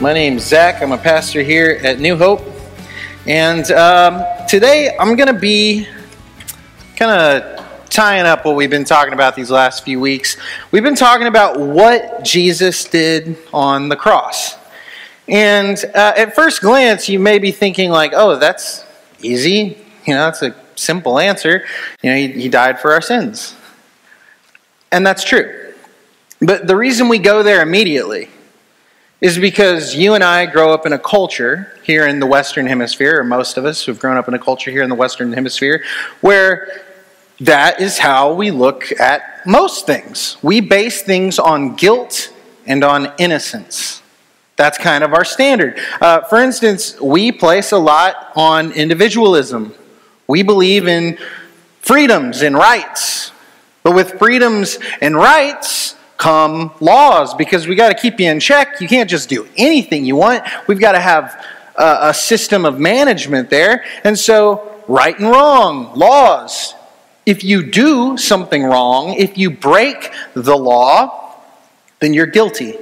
My name's Zach. I'm a pastor here at New Hope. And um, today I'm going to be kind of tying up what we've been talking about these last few weeks. We've been talking about what Jesus did on the cross. And uh, at first glance, you may be thinking, like, oh, that's easy. You know, that's a simple answer. You know, he, he died for our sins. And that's true. But the reason we go there immediately is because you and I grow up in a culture here in the Western Hemisphere, or most of us who've grown up in a culture here in the Western Hemisphere, where that is how we look at most things. We base things on guilt and on innocence. That's kind of our standard. Uh, for instance, we place a lot on individualism. We believe in freedoms and rights. But with freedoms and rights come laws because we got to keep you in check. You can't just do anything you want. We've got to have a, a system of management there. And so, right and wrong, laws. If you do something wrong, if you break the law, then you're guilty.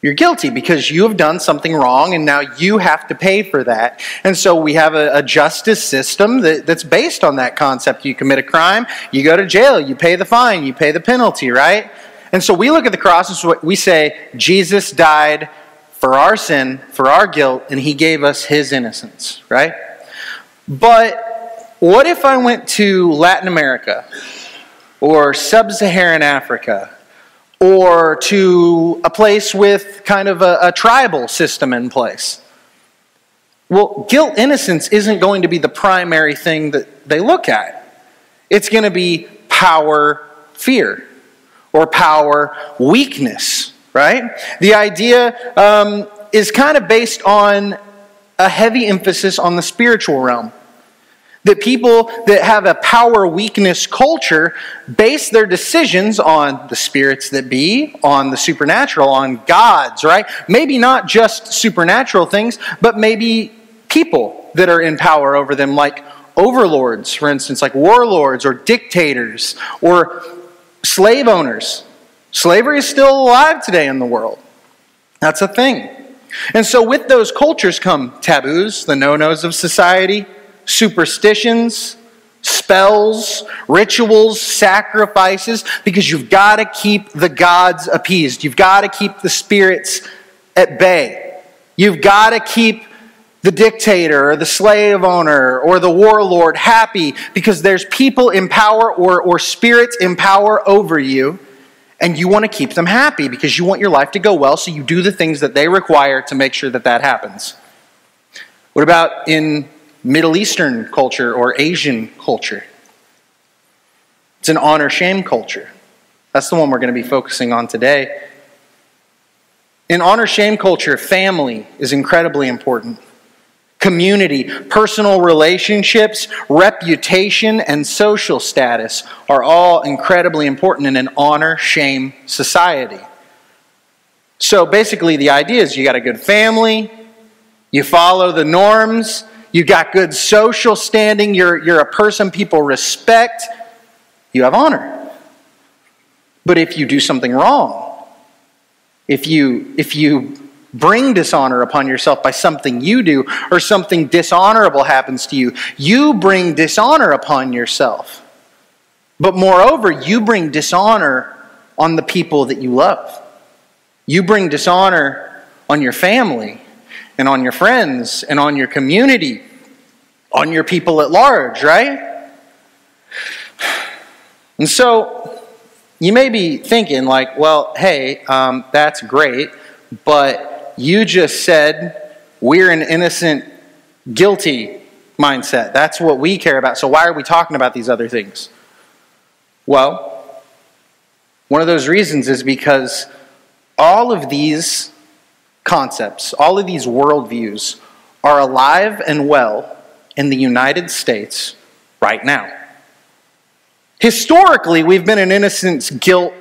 You're guilty because you have done something wrong and now you have to pay for that. And so we have a, a, justice system that, that's based on that concept. You commit a crime, you go to jail, you pay the fine, you pay the penalty, right? And so we look at the cross and we say, Jesus died for our sin, for our guilt, and he gave us his innocence, right? But what if I went to Latin America or sub Saharan Africa? or to a place with kind of a, a, tribal system in place. Well, guilt innocence isn't going to be the primary thing that they look at. It's going to be power fear or power weakness, right? The idea um, is kind of based on a heavy emphasis on the spiritual realm. That people that have a power weakness culture base their decisions on the spirits that be, on the supernatural, on gods, right? Maybe not just supernatural things, but maybe people that are in power over them, like overlords, for instance, like warlords or dictators or slave owners. Slavery is still alive today in the world. That's a thing. And so, with those cultures come taboos, the no nos of society superstitions, spells, rituals, sacrifices, because you've got to keep the gods appeased. You've got to keep the spirits at bay. You've got to keep the dictator or the slave owner or the warlord happy because there's people in power or, or spirits in power over you and you want to keep them happy because you want your life to go well so you do the things that they require to make sure that that happens what about in Middle Eastern culture or Asian culture. It's an honor shame culture. That's the one we're going to be focusing on today. In honor shame culture, family is incredibly important. Community, personal relationships, reputation, and social status are all incredibly important in an honor shame society. So basically, the idea is you got a good family, you follow the norms, you got good social standing, you're, you're a person people respect, you have honor. But if you do something wrong, if you, if you bring dishonor upon yourself by something you do or something dishonorable happens to you, you bring dishonor upon yourself. But moreover, you bring dishonor on the people that you love. You bring dishonor on your family and on your friends and on your community, on your people at large, right? And so you may be thinking, like, well, hey, um, that's great, but you just said we're an innocent, guilty mindset. That's what we care about. So why are we talking about these other things? Well, one of those reasons is because all of these concepts, all of these worldviews are alive and well in the United States right now. Historically, we've been an innocence guilt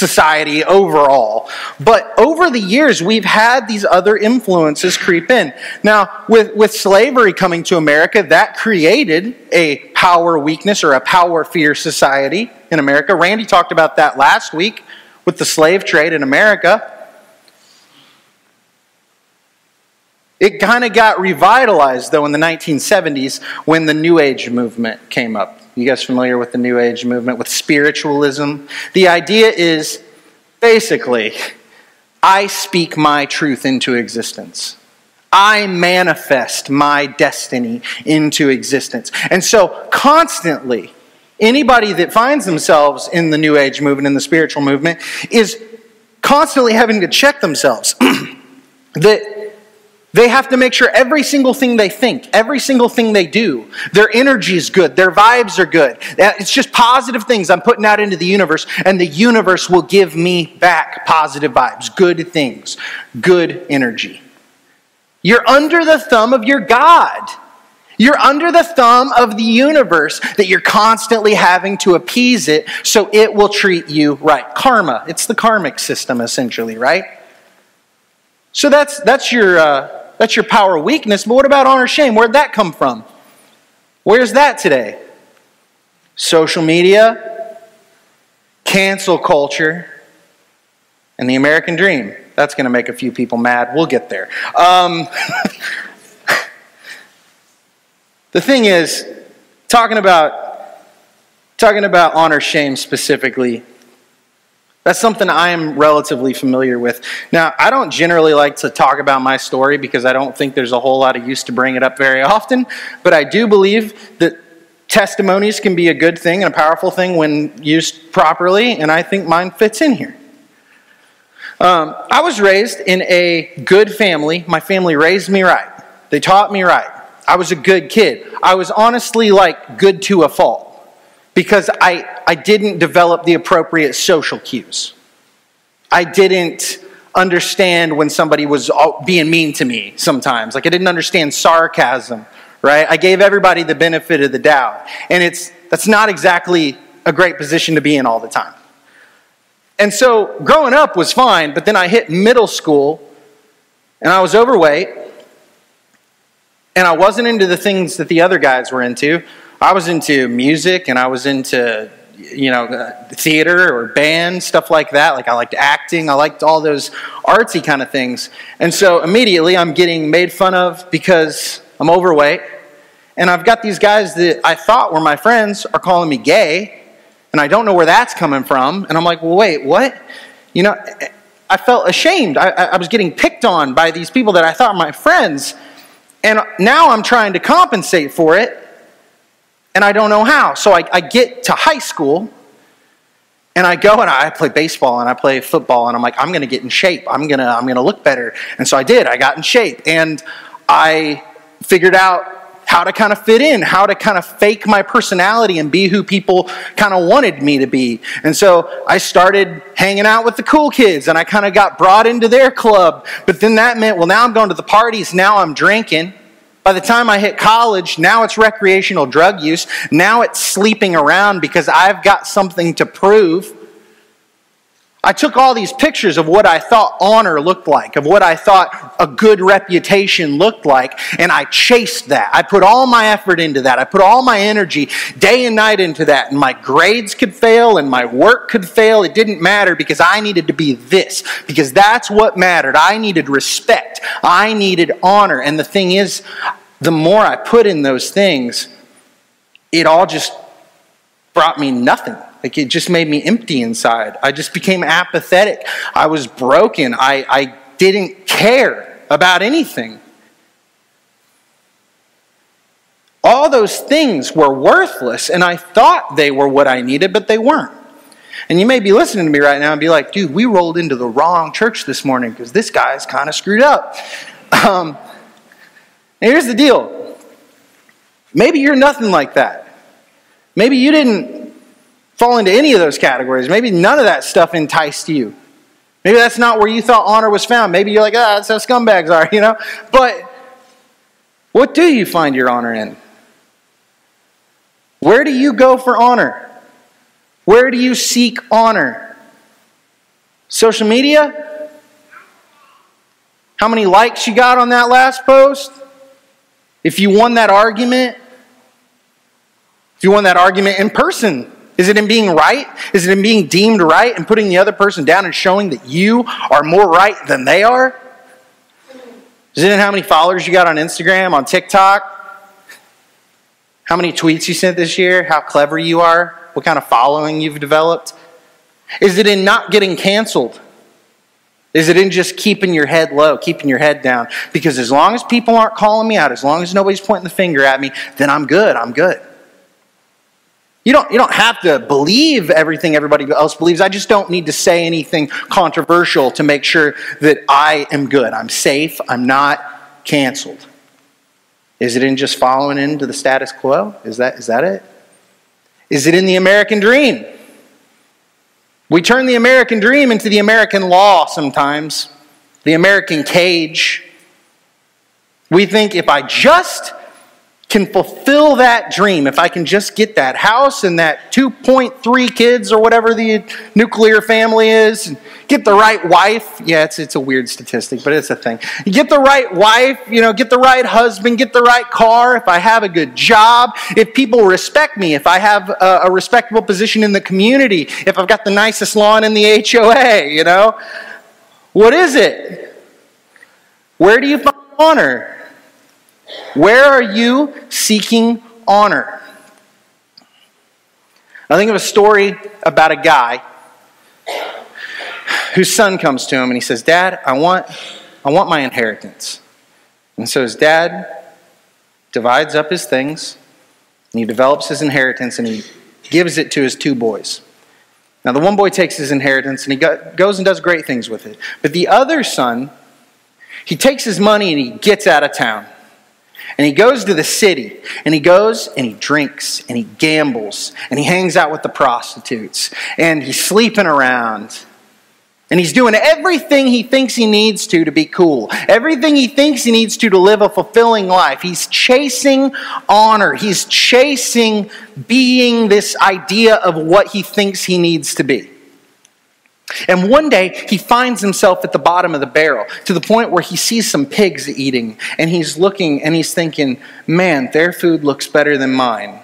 society overall. But over the years, we've had these other influences creep in. Now, with, with slavery coming to America, that created a power weakness or a power fear society in America. Randy talked about that last week with the slave trade in America. It kind of got revitalized, though, in the 1970s when the New Age movement came up. You guys familiar with the New Age movement, with spiritualism? The idea is basically, I speak my truth into existence. I manifest my destiny into existence. And so, constantly, anybody that finds themselves in the New Age movement, in the spiritual movement, is constantly having to check themselves. that they have to make sure every single thing they think, every single thing they do, their energy is good, their vibes are good. It's just positive things I'm putting out into the universe, and the universe will give me back positive vibes, good things, good energy. You're under the thumb of your God. You're under the thumb of the universe that you're constantly having to appease it so it will treat you right. Karma, it's the karmic system essentially, right? So that's, that's your. Uh, that's your power weakness. But what about honor shame? Where'd that come from? Where's that today? Social media, cancel culture, and the American dream. That's going to make a few people mad. We'll get there. Um, the thing is, talking about talking about honor shame specifically that's something I am relatively familiar with. Now, I don't generally like to talk about my story because I don't think there's a whole lot of use to bring it up very often, but I do believe that testimonies can be a good thing and a powerful thing when used properly, and I think mine fits in here. Um, I was raised in a good family. My family raised me right, they taught me right. I was a good kid. I was honestly like good to a fault because I, I didn't develop the appropriate social cues. I didn't understand when somebody was being mean to me sometimes. Like I didn't understand sarcasm, right? I gave everybody the benefit of the doubt. And it's that's not exactly a great position to be in all the time. And so growing up was fine, but then I hit middle school and I was overweight and I wasn't into the things that the other guys were into. I was into music and I was into you know uh, theater or band stuff like that. Like i liked acting. I liked all those artsy kind of things. And so immediately i'm getting made fun of because i'm overweight. And i've got these guys that i thought were my friends are calling me gay. And i don't know where that's coming from. And i'm like well wait what? You know i felt ashamed. I, I was getting picked on by these people that i thought were my friends. And now i'm trying to compensate for it and I don't know how. So I, I get to high school and I go and I play baseball and I play football and I'm like, I'm going to get in shape. I'm going to I'm going to look better. And so I did. I got in shape and I figured out how to kind of fit in, how to kind of fake my personality and be who people kind of wanted me to be. And so I started hanging out with the cool kids and I kind of got brought into their club. But then that meant, well, now I'm going to the parties, now I'm drinking. By the time I hit college, now it's recreational drug use. Now it's sleeping around because I've got something to prove. I took all these pictures of what I thought honor looked like, of what I thought a good reputation looked like, and I chased that. I put all my effort into that. I put all my energy day and night into that. And my grades could fail and my work could fail. It didn't matter because I needed to be this, because that's what mattered. I needed respect, I needed honor. And the thing is, the more I put in those things, it all just brought me nothing. Like it just made me empty inside. I just became apathetic. I was broken. I, I didn't care about anything. All those things were worthless, and I thought they were what I needed, but they weren't. And you may be listening to me right now and be like, dude, we rolled into the wrong church this morning because this guy's kind of screwed up. Um, here's the deal maybe you're nothing like that. Maybe you didn't fall into any of those categories. Maybe none of that stuff enticed you. Maybe that's not where you thought honor was found. Maybe you're like, ah, that's how scumbags are, you know? But what do you find your honor in? Where do you go for honor? Where do you seek honor? Social media? How many likes you got on that last post? If you won that argument? If you won that argument in person, is it in being right? Is it in being deemed right and putting the other person down and showing that you are more right than they are? Is it in how many followers you got on Instagram, on TikTok? How many tweets you sent this year? How clever you are? What kind of following you've developed? Is it in not getting canceled? Is it in just keeping your head low, keeping your head down? Because as long as people aren't calling me out, as long as nobody's pointing the finger at me, then I'm good. I'm good. You don't, you don't have to believe everything everybody else believes. I just don't need to say anything controversial to make sure that I am good. I'm safe. I'm not canceled. Is it in just following into the status quo? Is that, is that it? Is it in the American dream? We turn the American dream into the American law sometimes, the American cage. We think if I just can fulfill that dream, if I can just get that house and that 2.3 kids or whatever the nuclear family is, and get the right wife. Yeah, it's, it's a weird statistic, but it's a thing. Get the right wife, you know, get the right husband, get the right car, if I have a good job, if people respect me, if I have a, a respectable position in the community, if I've got the nicest lawn in the HOA, you know. What is it? Where do you find honor? Where are you seeking honor? I think of a story about a guy whose son comes to him and he says, Dad, I want, I want my inheritance. And so his dad divides up his things and he develops his inheritance and he gives it to his two boys. Now, the one boy takes his inheritance and he goes and does great things with it. But the other son, he takes his money and he gets out of town. And he goes to the city and he goes and he drinks and he gambles and he hangs out with the prostitutes and he's sleeping around. And he's doing everything he thinks he needs to to be cool. Everything he thinks he needs to to live a fulfilling life. He's chasing honor. He's chasing being this idea of what he thinks he needs to be. And one day he finds himself at the bottom of the barrel to the point where he sees some pigs eating and he's looking and he's thinking, man, their food looks better than mine.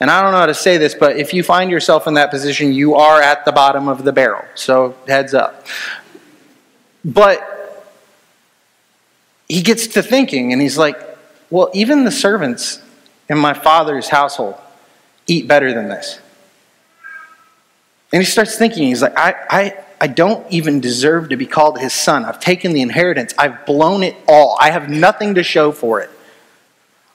And I don't know how to say this, but if you find yourself in that position, you are at the bottom of the barrel. So heads up. But he gets to thinking and he's like, well, even the servants in my father's household eat better than this. And he starts thinking, he's like, I, I, I don't even deserve to be called his son. I've taken the inheritance, I've blown it all. I have nothing to show for it.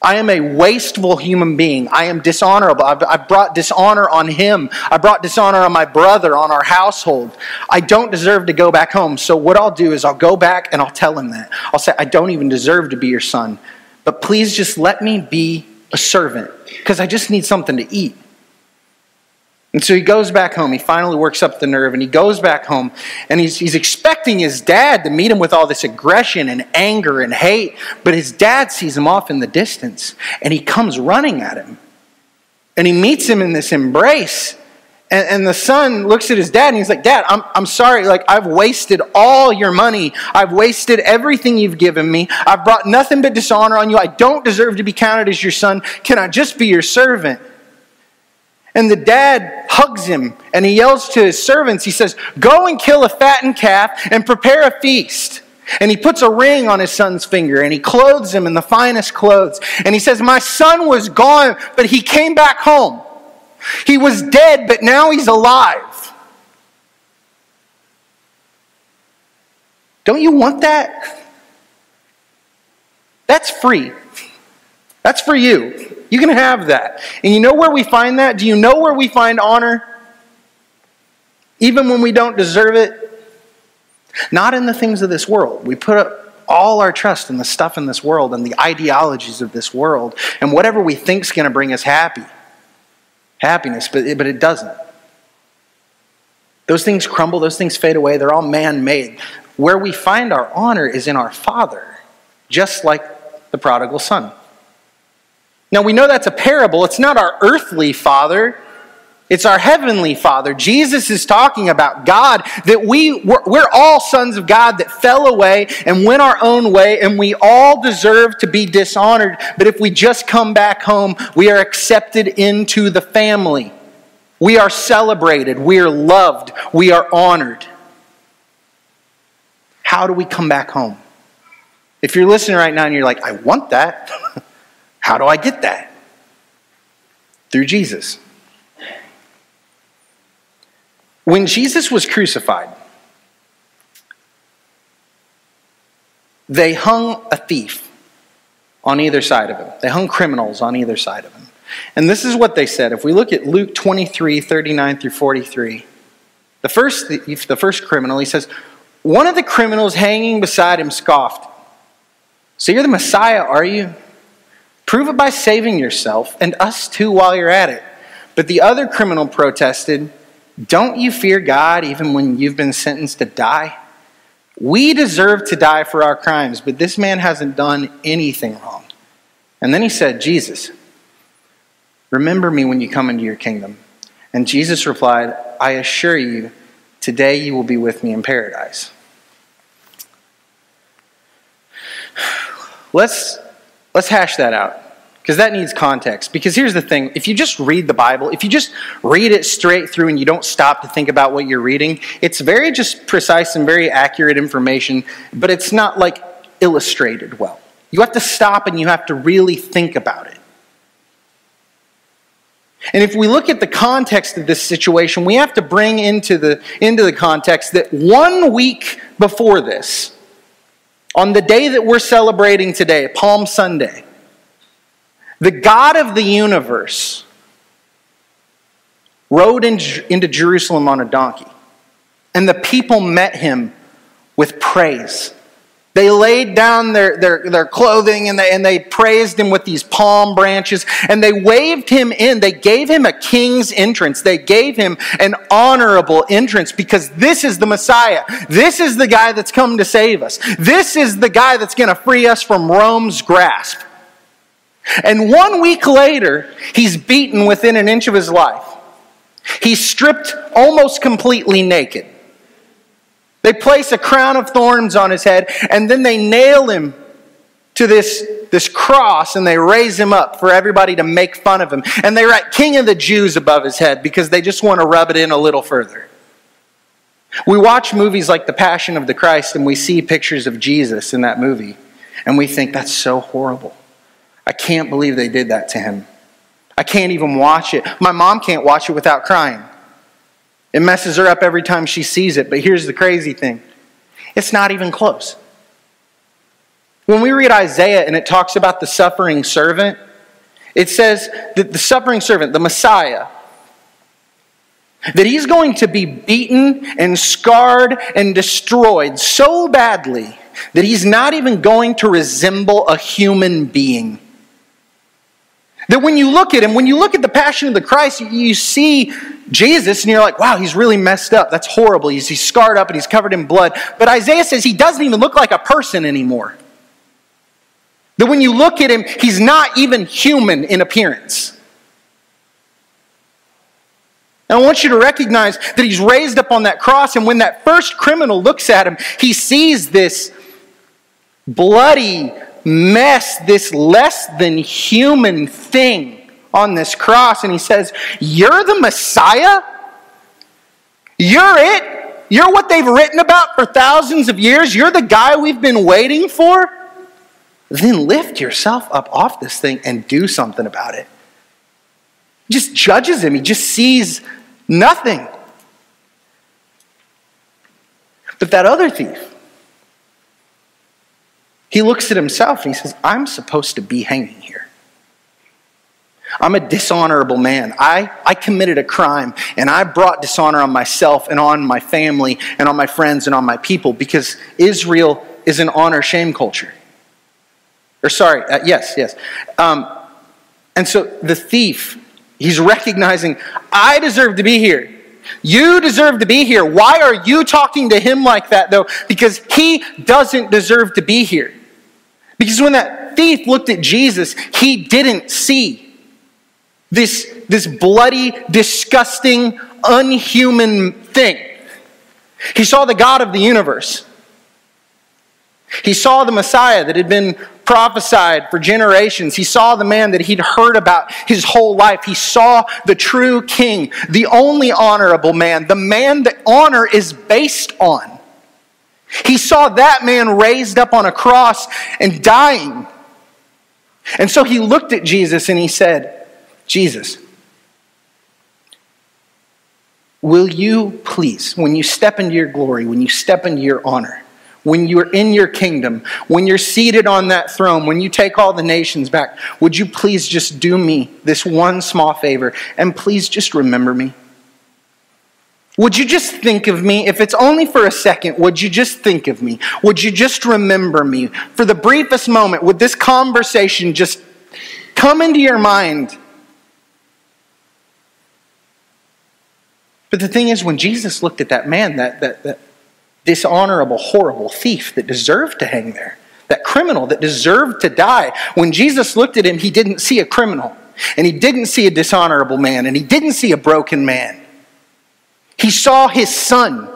I am a wasteful human being. I am dishonorable. I've, I've, brought dishonor on him. I brought dishonor on my brother, on our household. I don't deserve to go back home. So, what I'll do is I'll go back and I'll tell him that. I'll say, I don't even deserve to be your son, but please just let me be a servant because I just need something to eat. And so he goes back home. He finally works up the nerve and he goes back home and he's, he's expecting his dad to meet him with all this aggression and anger and hate. But his dad sees him off in the distance and he comes running at him. And he meets him in this embrace. And, and the son looks at his dad and he's like, Dad, I'm, I'm sorry. Like, I've wasted all your money. I've wasted everything you've given me. I've brought nothing but dishonor on you. I don't deserve to be counted as your son. Can I just be your servant? And the dad hugs him and he yells to his servants, he says, Go and kill a fattened calf and prepare a feast. And he puts a ring on his son's finger and he clothes him in the finest clothes. And he says, My son was gone, but he came back home. He was dead, but now he's alive. Don't you want that? That's free. That's for you. You can have that. And you know where we find that? Do you know where we find honor? Even when we don't deserve it? Not in the things of this world. We put all our trust in the stuff in this world and the ideologies of this world and whatever we think is going to bring us happy. Happiness, but it, but it doesn't. Those things crumble, those things fade away, they're all man made. Where we find our honor is in our Father, just like the prodigal son. Now we know that's a parable. It's not our earthly father, it's our heavenly father. Jesus is talking about God, that we, we're, we're, all sons of God that fell away and went our own way, and we all deserve to be dishonored. But if we just come back home, we are accepted into the family. We are celebrated, we are loved, we are honored. How do we come back home? If you're listening right now and you're like, I want that, how do I get that? Through Jesus. When Jesus was crucified, they hung a thief on either side of him. They hung criminals on either side of him. And this is what they said. If we look at Luke 23 39 through 43, the first thief, the first criminal, he says, One of the criminals hanging beside him scoffed. So you're the Messiah, are you? Prove it by saving yourself and us too while you're at it. But the other criminal protested, don't you fear God even when you've been sentenced to die? We deserve to die for our crimes, but this man hasn't done anything wrong. And then he said, Jesus, remember me when you come into your kingdom. And Jesus replied, I assure you, today you will be with me in paradise. Let's, let's hash that out because that needs context. Because here's the thing if you just read the Bible, if you just read it straight through and you don't stop to think about what you're reading, it's very just precise and very accurate information, but it's not like illustrated well. You have to stop and you have to really think about it. And if we look at the context of this situation, we have to bring into the, into the context that one week before this, on the day that we're celebrating today, Palm Sunday, the God of the universe rode in, into Jerusalem on a donkey, and the people met him with praise. They laid down their, their, their clothing and they, and they praised him with these palm branches and they waved him in. They gave him a king's entrance. They gave him an honorable entrance because this is the Messiah. This is the guy that's come to save us. This is the guy that's going to free us from Rome's grasp. And one week later, he's beaten within an inch of his life. He's stripped almost completely naked. They place a crown of thorns on his head, and then they nail him to this, this cross and they raise him up for everybody to make fun of him. And they write King of the Jews above his head because they just want to rub it in a little further. We watch movies like The Passion of the Christ and we see pictures of Jesus in that movie, and we think that's so horrible. I can't believe they did that to him. I can't even watch it. My mom can't watch it without crying. It messes her up every time she sees it. But here's the crazy thing it's not even close. When we read Isaiah and it talks about the suffering servant, it says that the suffering servant, the Messiah, that he's going to be beaten and scarred and destroyed so badly that he's not even going to resemble a human being. That when you look at him, when you look at the passion of the Christ, you see Jesus and you're like, wow, he's really messed up. That's horrible. He's, he's scarred up and he's covered in blood. But Isaiah says he doesn't even look like a person anymore. That when you look at him, he's not even human in appearance. And I want you to recognize that he's raised up on that cross, and when that first criminal looks at him, he sees this bloody, mess, this less than human thing on this cross. And he says, You're the Messiah? You're it? You're what they've written about for thousands of years? You're the guy we've been waiting for? Then lift yourself up off this thing and do something about it. He just judges him, he just sees nothing. But that other thief, he looks at himself and he says, I'm supposed to be hanging here. I'm a dishonorable man. I, I committed a crime and I brought dishonor on myself and on my family and on my friends and on my people because Israel is an honor shame culture. Or, sorry, uh, yes, yes. Um, and so the thief, he's recognizing, I deserve to be here. You deserve to be here. Why are you talking to him like that, though? Because he doesn't deserve to be here. Because when that thief looked at Jesus, he didn't see this, this bloody, disgusting, unhuman thing. He saw the God of the universe. He saw the Messiah that had been prophesied for generations. He saw the man that he'd heard about his whole life. He saw the true king, the only honorable man, the man that honor is based on. He saw that man raised up on a cross and dying. And so he looked at Jesus and he said, Jesus, will you please, when you step into your glory, when you step into your honor, when you're in your kingdom, when you're seated on that throne, when you take all the nations back, would you please just do me this one small favor and please just remember me? Would you just think of me? If it's only for a second, would you just think of me? Would you just remember me? For the briefest moment, would this conversation just come into your mind? But the thing is, when Jesus looked at that man, that, that, that dishonorable, horrible thief that deserved to hang there, that criminal that deserved to die. When Jesus looked at him, he didn't see a criminal, and he didn't see a dishonorable man, and he didn't see a broken man. He saw his son,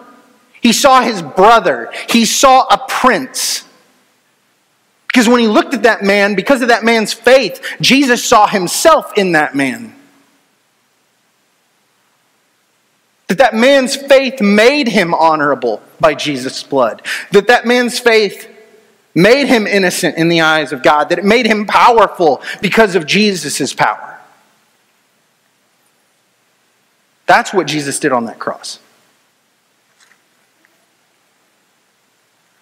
he saw his brother, he saw a prince. Because when he looked at that man, because of that man's faith, Jesus saw himself in that man. That that man's faith made him honorable by Jesus' blood. That that man's faith made him innocent in the eyes of God. That it made him powerful because of Jesus' power. That's what Jesus did on that cross.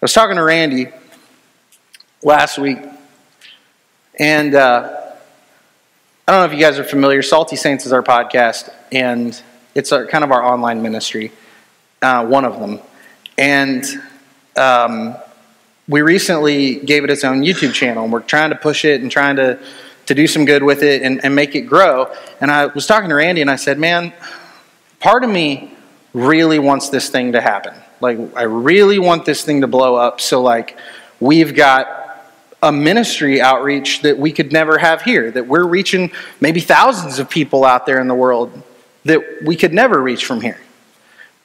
I was talking to Randy last week, and uh, I don't know if you guys are familiar. Salty Saints is our podcast, and it's a, kind of our online ministry, uh, one of them. And um, we recently gave it its own YouTube channel, and we're trying to push it and trying to, to do some good with it and, and make it grow. And I was talking to Randy, and I said, Man, part of me really wants this thing to happen. Like, I really want this thing to blow up. So, like, we've got a ministry outreach that we could never have here, that we're reaching maybe thousands of people out there in the world that we could never reach from here.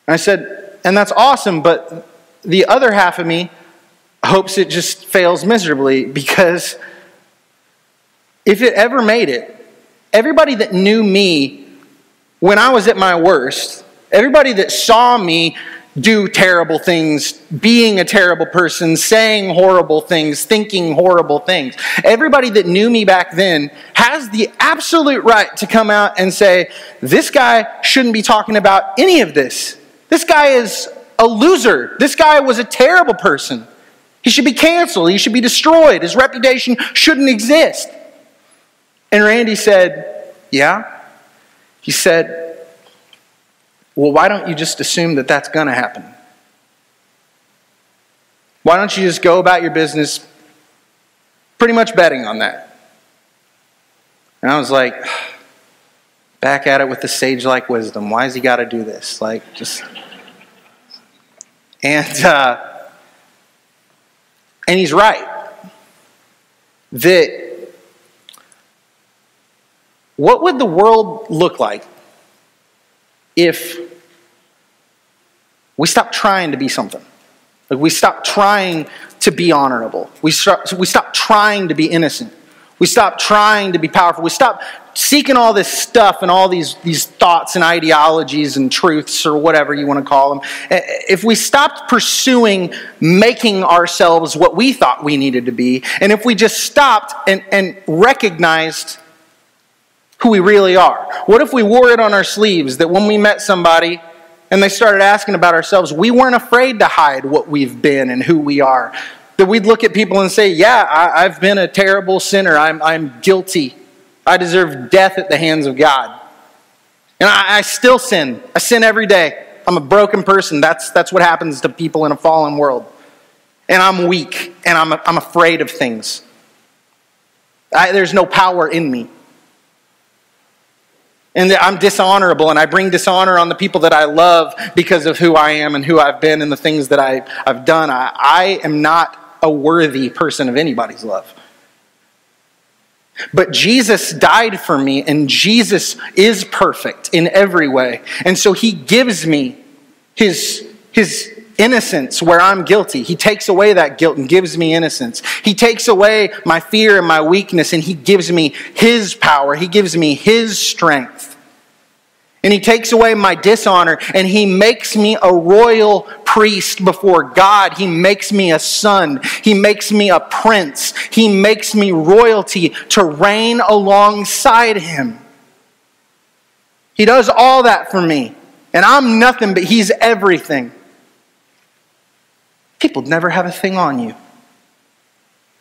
And I said, and that's awesome, but the other half of me hopes it just fails miserably because if it ever made it, everybody that knew me when I was at my worst, everybody that saw me do terrible things, being a terrible person, saying horrible things, thinking horrible things. Everybody that knew me back then has the absolute right to come out and say, this guy shouldn't be talking about any of this. This guy is a loser. This guy was a terrible person. He should be canceled. He should be destroyed. His reputation shouldn't exist. And Randy said, Yeah. He said, well, why don't you just assume that that's going to happen? Why don't you just go about your business pretty much betting on that? And I was like, back at it with the sage like wisdom. Why has he got to do this? Like, just. And, uh, and he's right. That what would the world look like if we stop trying to be something. Like we stop trying to be honorable. We stop, we trying to be innocent. We stop trying to be powerful. We stop seeking all this stuff and all these, these thoughts and ideologies and truths or whatever you want to call them. Eh, eh, if we stopped pursuing making ourselves what we thought we needed to be, and if we just stopped and, and recognized who we really are, what if we wore it on our sleeves that when we met somebody, and they started asking about ourselves, we weren't afraid to hide what we've been and who we are. That we'd look at people and say, Yeah, I, have been a terrible sinner. I'm, I'm guilty. I deserve death at the hands of God. And I, I still sin. I sin every day. I'm a broken person. That's, that's what happens to people in a fallen world. And I'm weak and I'm, I'm afraid of things. I, there's no power in me. And that I'm dishonorable and I bring dishonor on the people that I love because of who I am and who I've been and the things that I, I've done. I, I am not a worthy person of anybody's love. But Jesus died for me, and Jesus is perfect in every way. And so he gives me his, his innocence where I'm guilty. He takes away that guilt and gives me innocence. He takes away my fear and my weakness, and he gives me his power. He gives me his strength. And he takes away my dishonor and he makes me a royal priest before God. He makes me a son. He makes me a prince. He makes me royalty to reign alongside him. He does all that for me. And I'm nothing, but he's everything. People never have a thing on you.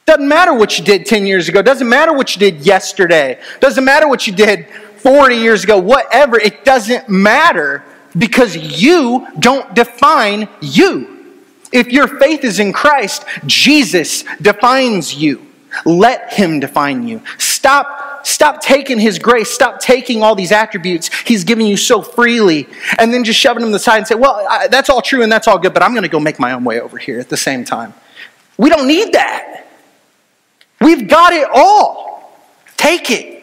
Doesn't matter what you did 10 years ago. Doesn't matter what you did yesterday. Doesn't matter what you did 40 years ago, whatever, it doesn't matter because you don't define you. If your faith is in Christ, Jesus defines you. Let him define you. Stop, stop taking his grace. Stop taking all these attributes he's giving you so freely and then just shoving them to the side and say, well, I, that's all true and that's all good, but I'm going to go make my own way over here at the same time. We don't need that. We've got it all. Take it.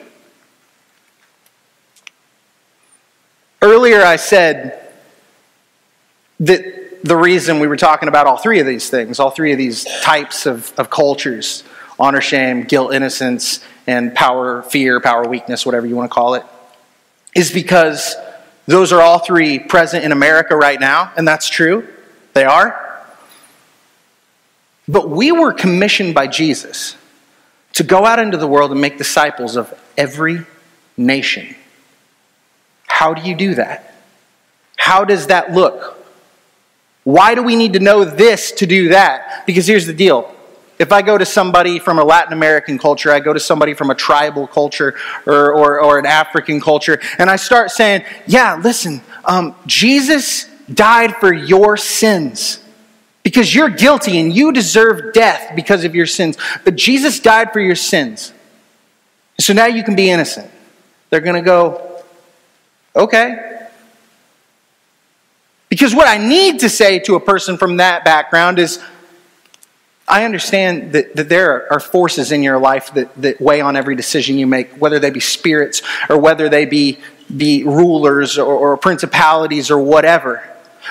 Earlier, I said that the reason we were talking about all three of these things, all three of these types of, of cultures honor, shame, guilt, innocence, and power, fear, power, weakness, whatever you want to call it is because those are all three present in America right now, and that's true. They are. But we were commissioned by Jesus to go out into the world and make disciples of every nation. How do you do that? How does that look? Why do we need to know this to do that? Because here's the deal. If I go to somebody from a Latin American culture, I go to somebody from a tribal culture or, or, or an African culture, and I start saying, Yeah, listen, um, Jesus died for your sins because you're guilty and you deserve death because of your sins. But Jesus died for your sins. So now you can be innocent. They're going to go, Okay. Because what I need to say to a person from that background is I understand that, that there are forces in your life that, that weigh on every decision you make, whether they be spirits or whether they be, be rulers or, or principalities or whatever.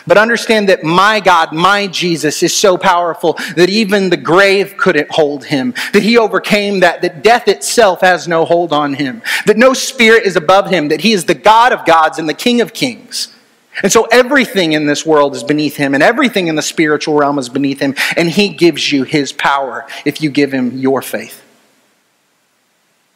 But understand that my God, my Jesus, is so powerful that even the grave couldn't hold him. That he overcame that, that death itself has no hold on him. That no spirit is above him. That he is the God of gods and the King of kings. And so everything in this world is beneath him, and everything in the spiritual realm is beneath him. And he gives you his power if you give him your faith.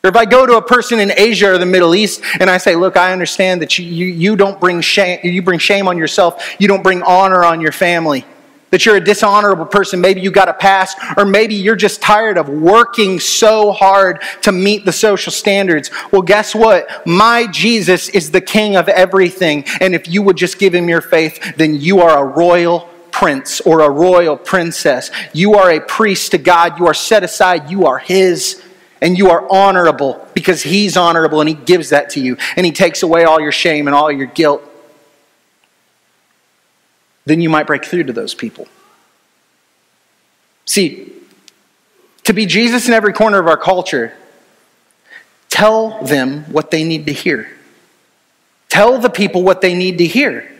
Or if I go to a person in Asia or the Middle East and I say, look, I understand that you, you, you don't bring shame, you bring shame on yourself, you don't bring honor on your family, that you're a dishonorable person, maybe you got a past, or maybe you're just tired of working so hard to meet the social standards. Well, guess what? My Jesus is the king of everything. And if you would just give him your faith, then you are a royal prince or a royal princess. You are a priest to God. You are set aside. You are his and you are honorable because He's honorable and He gives that to you, and He takes away all your shame and all your guilt, then you might break through to those people. See, to be Jesus in every corner of our culture, tell them what they need to hear. Tell the people what they need to hear.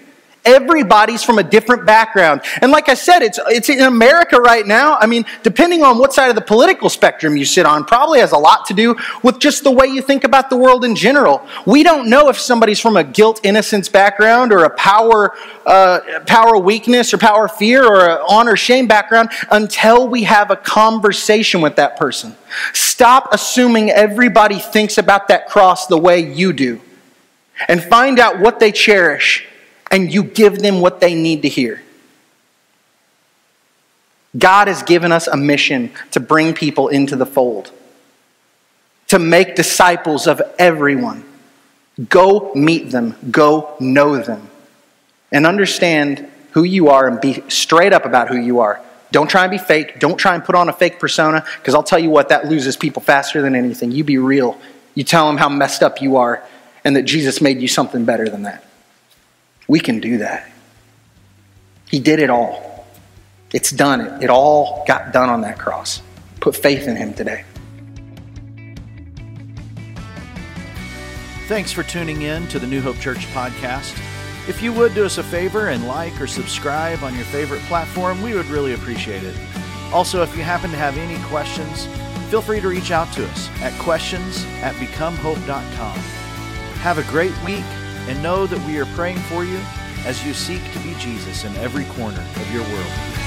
Everybody's from a different background. And like I said, it's, it's in America right now. I mean, depending on what side of the political spectrum you sit on, probably has a lot to do with just the way you think about the world in general. We don't know if somebody's from a guilt innocence background or a power, uh, power weakness or power fear or an honor shame background until we have a conversation with that person. Stop assuming everybody thinks about that cross the way you do and find out what they cherish and you give them what they need to hear. God has given us a mission to bring people into the fold, to make disciples of everyone. Go meet them, go know them, and understand who you are and be straight up about who you are. Don't try and be fake. Don't try and put on a fake persona because I'll tell you what, that loses people faster than anything. You be real. You tell them how messed up you are and that Jesus made you something better than that. We can do that. He did it all. It's done. It, it all got done on that cross. Put faith in Him today. Thanks for tuning in to the New Hope Church podcast. If you would do us a favor and like or subscribe on your favorite platform, we would really appreciate it. Also, if you happen to have any questions, feel free to reach out to us at questions at becomehope.com. Have a great week and know that we are praying for you as you seek to be Jesus in every corner of your world.